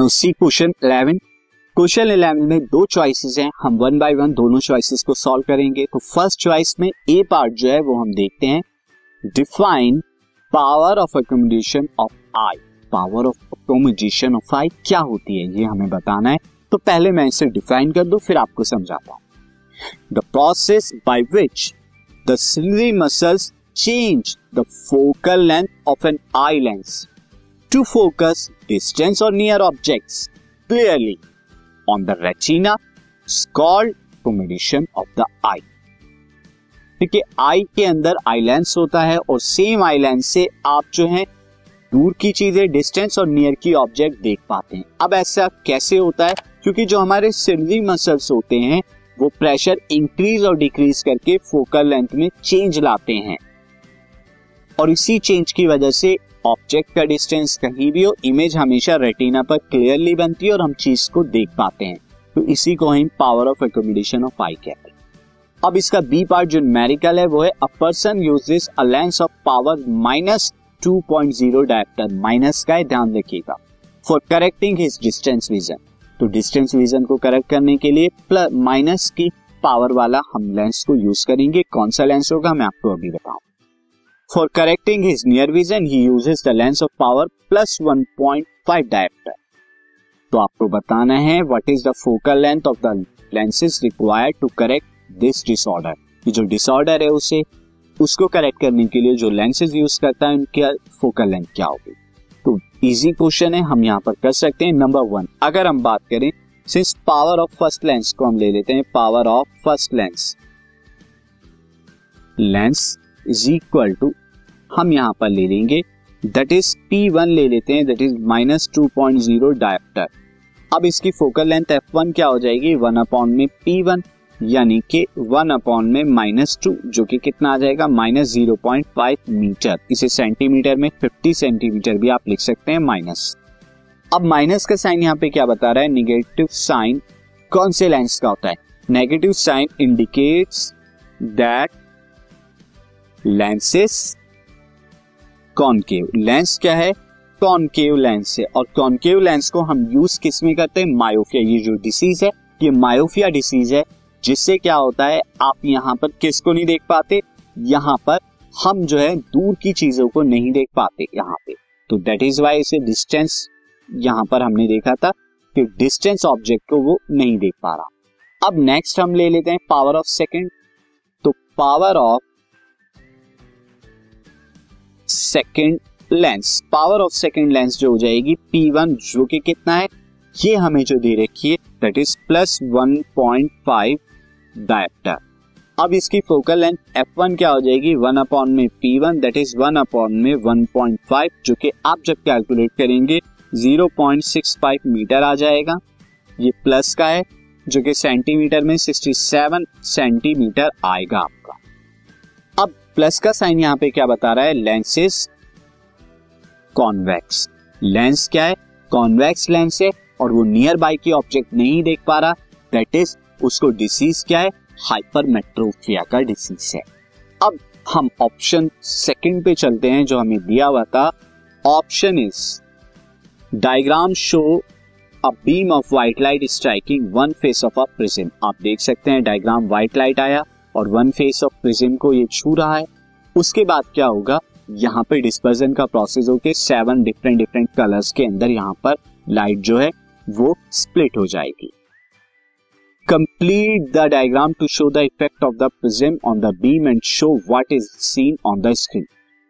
No C question 11 question 11 में दो choices हैं। हम वन बाय वन दोनों चॉइसेस को सॉल्व करेंगे। तो फ़र्स्ट चॉइस में ए पार्ट जो है, वो हम देखते हैं। Define power of accommodation of eye power of accommodation of eye क्या होती है? ये हमें बताना है। तो पहले मैं इसे डिफाइन कर दू, फिर आपको समझाता हूँ। The process by which the ciliary muscles change the focal length of an eye lens to focus distance और near objects clearly on the retina called accommodation of the eye देखिए आई के अंदर आई लेंस होता है और same eye lens से आप जो है दूर की चीज़ें डिस्टेंस और नियर की ऑब्जेक्ट देख पाते हैं। अब ऐसा कैसे होता है? क्योंकि जो हमारे सिल्वी मसल्स होते हैं, वो प्रेशर इंक्रीज और डिक्रीज करके फोकल लेंथ में चेंज लाते हैं। और इसी चेंज की वजह से ऑब्जेक्ट का डिस्टेंस कहीं भी हो इमेज हमेशा रेटिना पर क्लियरली बनती है और हम चीज़ को देख पाते हैं। तो इसी को हम power of accommodation of eye कहते हैं। अब इसका बी पार्ट जो न्यूमेरिकल है, वो है a person uses a lens of power minus two point zero dioptre minus का ध्यान रखिएगा। For correcting his distance vision तो डिस्टेंस विजन को करेक्ट करने के लिए प्लस माइनस की पावर वाला हम लेंस को यूज़ करेंगे। कौन सा लेंस होगा, मैं आपको अभी बताऊँ। For correcting his near vision he uses the lens of power plus 1.5 dioptre तो आपको बताना है what is the focal length of the lenses required to correct this disorder ये जो डिसऑर्डर है उसे, उसको करेक्ट करने के लिए जो लेंसेज यूज़ करता है, उनकी फोकल लेंथ क्या होगी? तो इजी क्वेश्चन है, हम यहाँ पर कर सकते हैं। नंबर वन अगर हम बात करें since power of first lens को हम ले लेते हैं power of first lens lens is equal to हम यहाँ पर ले लेंगे। दट इज़ पी वन ले लेते हैं that is minus two point zero dioptre अब इसकी फोकल लेंथ एफ़ वन क्या हो जाएगी? वन अपॉन में पी वन यानी कि वन अपॉन में माइनस टू जो कि कितना आ जाएगा? Minus zero point five metre इसे सेंटीमीटर में फिफ्टी सेंटीमीटर भी आप लिख सकते हैं माइनस अब माइनस का साइन यहाँ पे क्या बता रहा है? निगेटिव साइन कौन से लेंस का होता है? Negative sign indicates that lenses concave lens क्या है? कॉनकेव लेंस है और कॉनकेव लेंस को हम यूज़ किसमें करते हैं? मायोफिया ये जो डिसीज है, ये मायोफिया डिसीज है, जिससे क्या होता है, आप यहाँ पर किसको नहीं देख पाते? यहाँ पर हम जो है, दूर की चीज़ों को नहीं देख पाते यहाँ पे। तो दैट इज़ वाई इसे डिस्टेंस यहाँ पर हमने देखा था, कि डिस्टेंस ऑब्जेक्ट को वो नहीं देख पा रहा। अब नेक्स्ट हम ले लेते हैं पावर ऑफ़ सेकेंड तो power of second lens power of second lens जो हो जाएगी पी वन जो कि कितना है? ये हमें जो दे रखी है that is plus one point five dioptre अब इसकी फोकल लेंथ एफ़ वन क्या हो जाएगी? वन अपॉन में P one that is one upon में वन पॉइंट फाइव जो कि आप जब कैलकुलेट करेंगे zero point six five metre आ जाएगा। ये प्लस का है, जो कि सेंटीमीटर में सिक्सटी सेवन सेंटीमीटर आएगा आपका। प्लस का साइन यहाँ पे क्या बता रहा है? लेंस इज़ कॉन्वेक्स लेंस क्या है? कॉन्वेक्स लेंस है और वो नियर बाय की ऑब्जेक्ट नहीं देख पा रहा। दैट इज़ उसको डिसीज क्या है? हाइपरमेट्रोफिया का डिसीज है। अब हम ऑप्शन सेकंड पे चलते हैं जो हमें दिया हुआ था। Option is diagram show a beam of white light striking one face of a prism आप देख सकते हैं डायग्राम व्हाइट लाइट आया। और वन फेस ऑफ़ प्रिज्म को ये छू रहा है। उसके बाद क्या होगा? यहाँ पे डिस्पर्जन का प्रोसेस होकर सेवन डिफरेंट डिफरेंट कलर्स के अंदर यहाँ पर लाइट जो है, वो स्प्लिट हो जाएगी। Complete the diagram to show the effect of the prism on the beam and show what is seen on the screen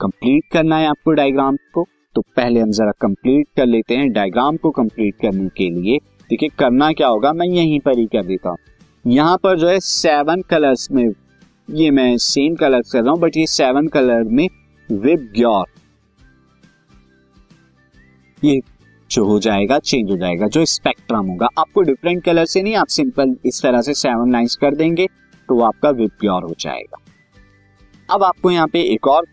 complete करना है आपको डायग्राम को। तो पहले हम जरा कंप्लीट कर लेते हैं डायग्राम को कंप्लीट करने के लिए। देखिए करना क्या होगा? मैं यहीं पर ही कर देता हूँ। यहाँ पर जो है सेवन कलर्स में, ये मैं सेम कलर कर रहा हूँ बट ये सेवन कलर में विप ग्योर ये जो हो जाएगा चेंज हो जाएगा, जो स्पेक्ट्रम होगा। आपको डिफरेंट कलर से नहीं, आप सिंपल इस तरह से सेवन लाइंस कर देंगे तो आपका विप ग्योर हो जाएगा। अब आपको यहाँ पे एक और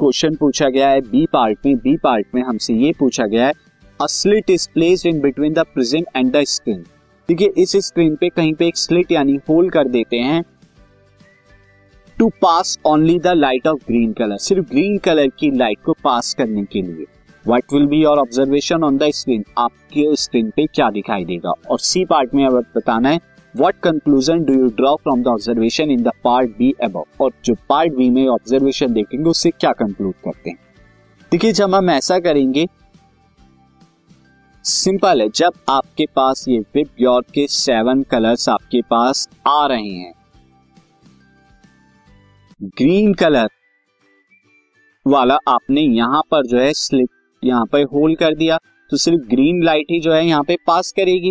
क्वेश्चन पूछा गया है बी पार्ट में। बी पार्ट में हमसे ये पूछा गया है a slit is placed in between the prism and the screen देखिए, इस स्क्रीन पे कहीं पे एक स्लिट यानी होल कर देते हैं to pass only the light of green colour सिर्फ़ ग्रीन कलर की लाइट को पास करने के लिए। What will be your observation on the screen आपके स्क्रीन पे क्या दिखाई देगा? और सी पार्ट में अब बताना है what conclusion do you draw from the observation in the part B अब और जो पार्ट बी में ऑब्जर्वेशन देखेंगे, उससे क्या कंक्लूड करते हैं? देखिए, जब हम ऐसा करेंगे सिंपल है, जब आपके पास ये विप यॉर्क के सेवन कलर्स आपके पास आ रहे हैं। ग्रीन कलर वाला आपने यहाँ पर जो है स्लिप यहाँ पर होल्ड कर दिया तो सिर्फ़ ग्रीन लाइट ही जो है यहाँ पे पास करेगी।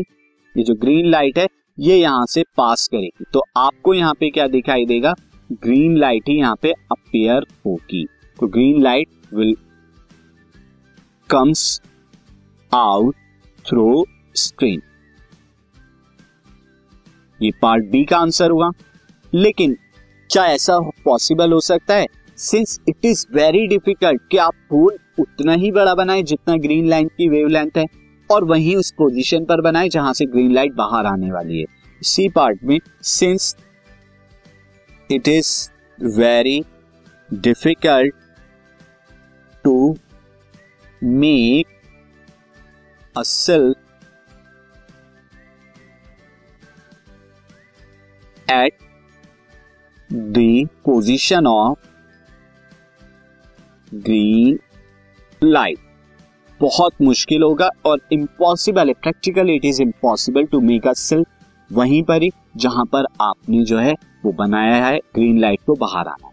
ये जो ग्रीन लाइट है, ये यहाँ से पास करेगी। तो आपको यहाँ पे क्या दिखाई देगा? ग्रीन लाइट ही यहाँ पे अपियर होगी। तो green light will comes out through screen ये पार्ट बी का आंसर हुआ। लेकिन क्या ऐसा पॉसिबल हो सकता है? Since it is very difficult कि आप फ़ोन उतना ही बड़ा बनाए जितना ग्रीन लाइन की वेव लेंथ है और वहीं उस पोजीशन पर बनाए जहाँ से ग्रीन लाइट बाहर आने वाली है। सी पार्ट में since it is very difficult to make a silk at the position of green light बहुत मुश्किल होगा और इम्पॉसिबल है practical it is impossible to make a cell वहीं पर ही जहाँ पर आपने जो है वो बनाया है ग्रीन लाइट को बाहर आना